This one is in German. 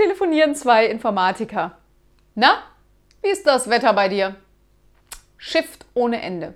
Telefonieren zwei Informatiker. Na, wie ist das Wetter bei dir? Shift ohne Ende.